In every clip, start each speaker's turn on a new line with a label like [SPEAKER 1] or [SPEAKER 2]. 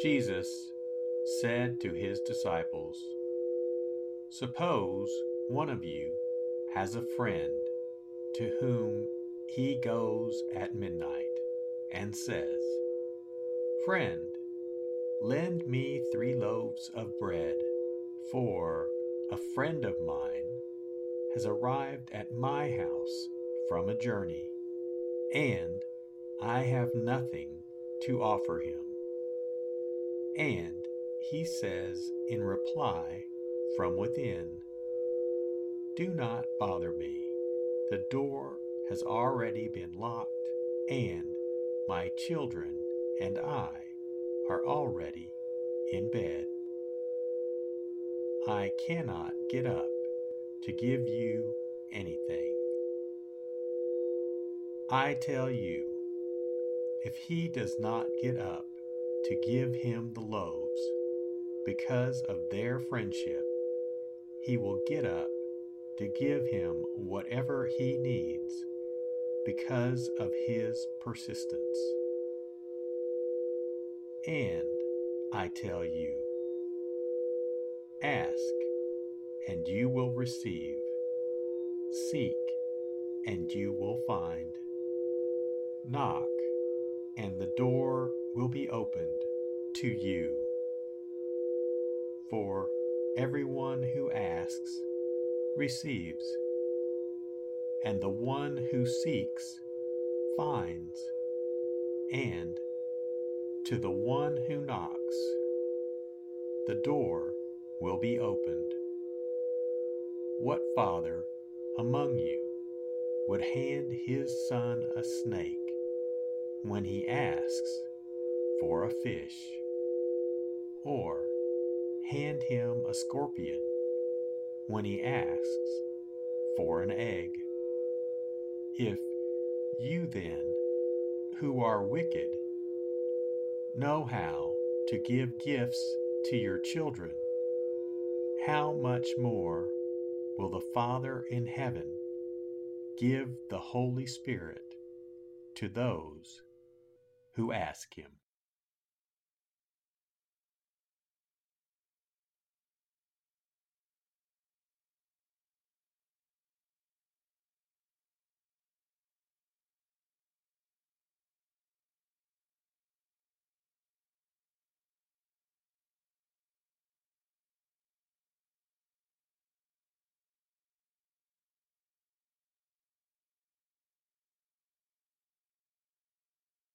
[SPEAKER 1] Jesus said to his disciples, Suppose one of you has a friend to whom he goes at midnight and says, Friend, lend me three loaves of bread, for a friend of mine has arrived at my house from a journey, and I have nothing to offer him. And he says in reply from within, Do not bother me. The door has already been locked, and my children and I are already in bed. I cannot get up to give you anything. I tell you, if he does not get up to give him the loaves. Because of their friendship, he will get up to give him whatever he needs because of his persistence. And I tell you, ask and you will receive, seek and you will find, knock and the door will be opened to you. For everyone who asks receives, and the one who seeks finds, and to the one who knocks, the door will be opened. What father among you would hand his son a snake when he asks for a fish, or hand him a scorpion when he asks for an egg? If you then, who are wicked, know how to give gifts to your children, how much more will the Father in heaven give the Holy Spirit to those who ask him?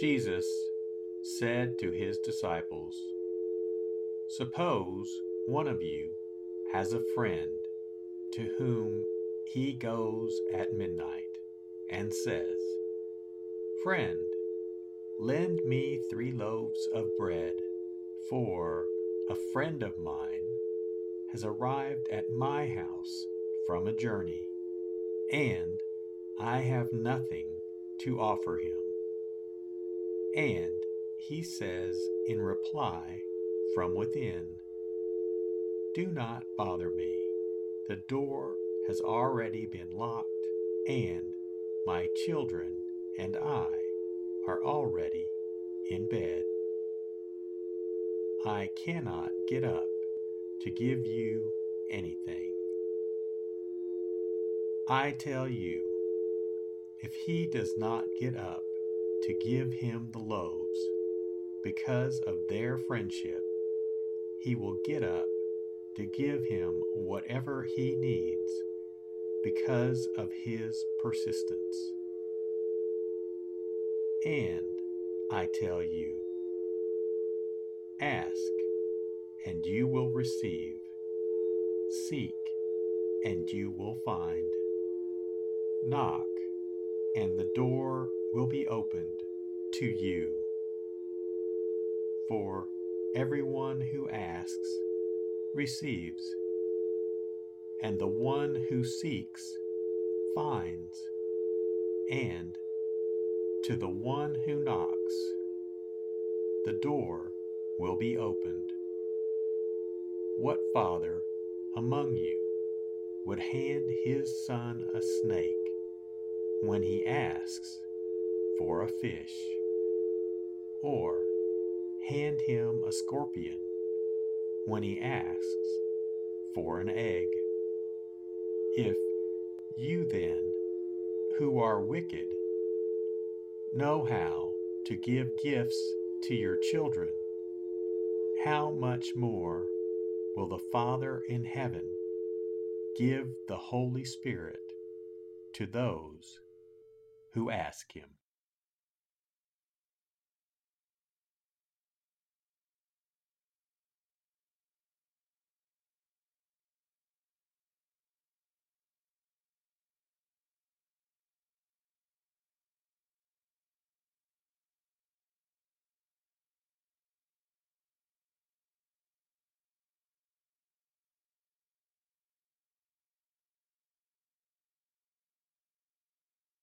[SPEAKER 1] Jesus said to his disciples, Suppose one of you has a friend to whom he goes at midnight and says, Friend, lend me three loaves of bread, for a friend of mine has arrived at my house from a journey, and I have nothing to offer him. And he says in reply from within, Do not bother me. The door has already been locked, and my children and I are already in bed. I cannot get up to give you anything. I tell you, if he does not get up to give him the loaves. Because of their friendship, he will get up to give him whatever he needs because of his persistence. And I tell you, ask and you will receive, seek and you will find, knock and the door will be opened to you. For everyone who asks receives, and the one who seeks finds, and to the one who knocks, the door will be opened. What father among you would hand his son a snake when he asks for a fish, or hand him a scorpion when he asks for an egg. If you then, who are wicked, know how to give gifts to your children, how much more will the Father in heaven give the Holy Spirit to those who ask him.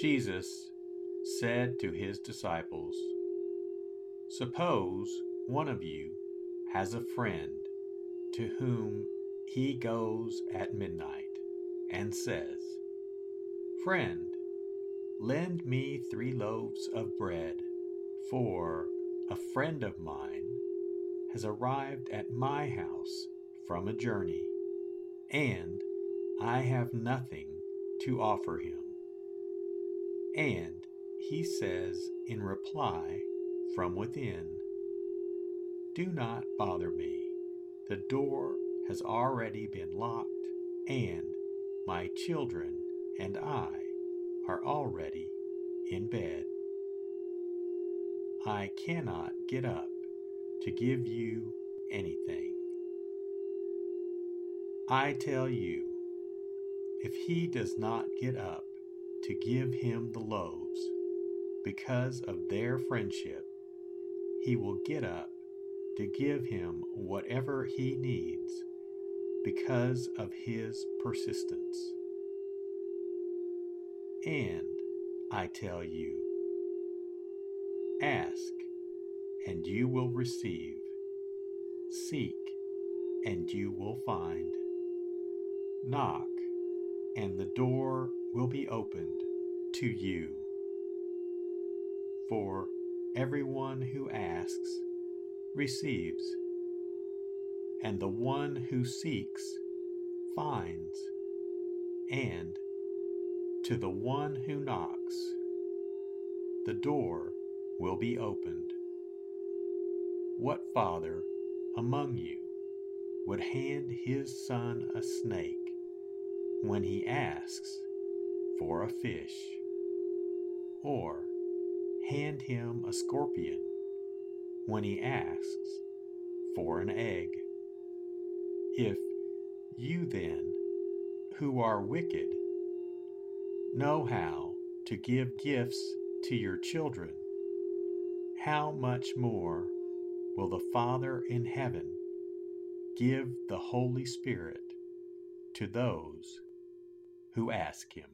[SPEAKER 1] Jesus said to his disciples, Suppose one of you has a friend to whom he goes at midnight and says, Friend, lend me three loaves of bread, for a friend of mine has arrived at my house from a journey, and I have nothing to offer him. And he says in reply from within, Do not bother me. The door has already been locked, and my children and I are already in bed. I cannot get up to give you anything. I tell you, if he does not get up to give him the loaves. Because of their friendship, he will get up to give him whatever he needs because of his persistence. And I tell you, ask and you will receive, seek and you will find, knock and the door will be opened to you. For everyone who asks receives, and the one who seeks finds, and to the one who knocks, the door will be opened. What father among you would hand his son a snake when he asks for a fish, or hand him a scorpion when he asks for an egg. If you then, who are wicked, know how to give gifts to your children, how much more will the Father in heaven give the Holy Spirit to those who ask him.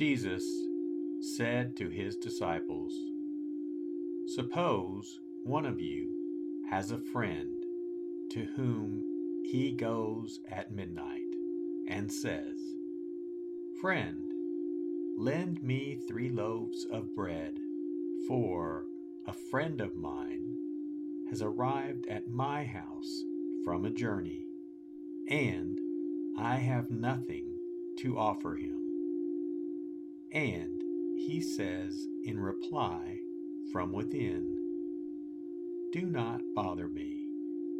[SPEAKER 1] Jesus said to his disciples, Suppose one of you has a friend to whom he goes at midnight and says, Friend, lend me three loaves of bread, for a friend of mine has arrived at my house from a journey, and I have nothing to offer him. And he says in reply from within, Do not bother me.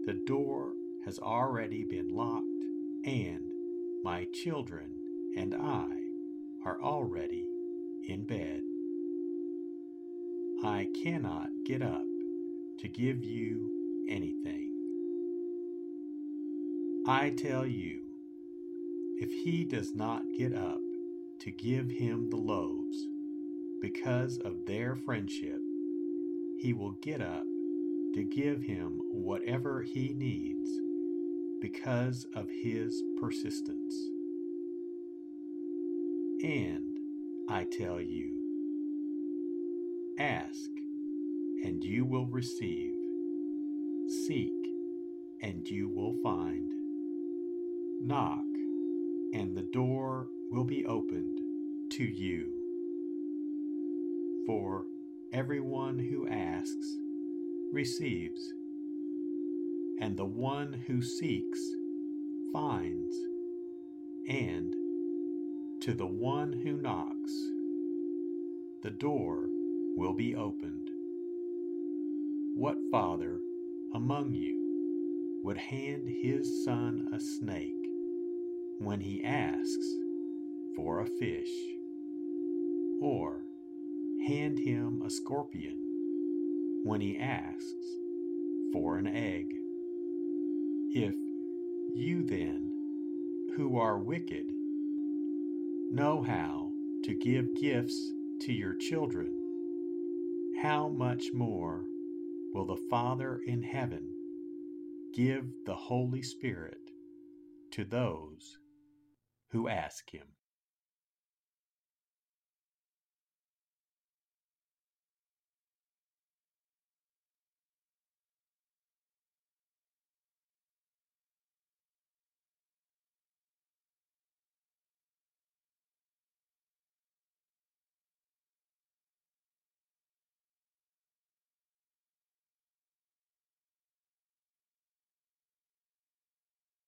[SPEAKER 1] The door has already been locked, and my children and I are already in bed. I cannot get up to give you anything. I tell you, if he does not get up to give him the loaves. Because of their friendship, he will get up to give him whatever he needs because of his persistence. And I tell you, ask and you will receive, seek and you will find, knock and the door will be opened to you. For everyone who asks receives, and the one who seeks finds, and to the one who knocks, the door will be opened. What father among you would hand his son a snake when he asks for a fish, or hand him a scorpion when he asks for an egg. If you then, who are wicked, know how to give gifts to your children, how much more will the Father in heaven give the Holy Spirit to those who ask him?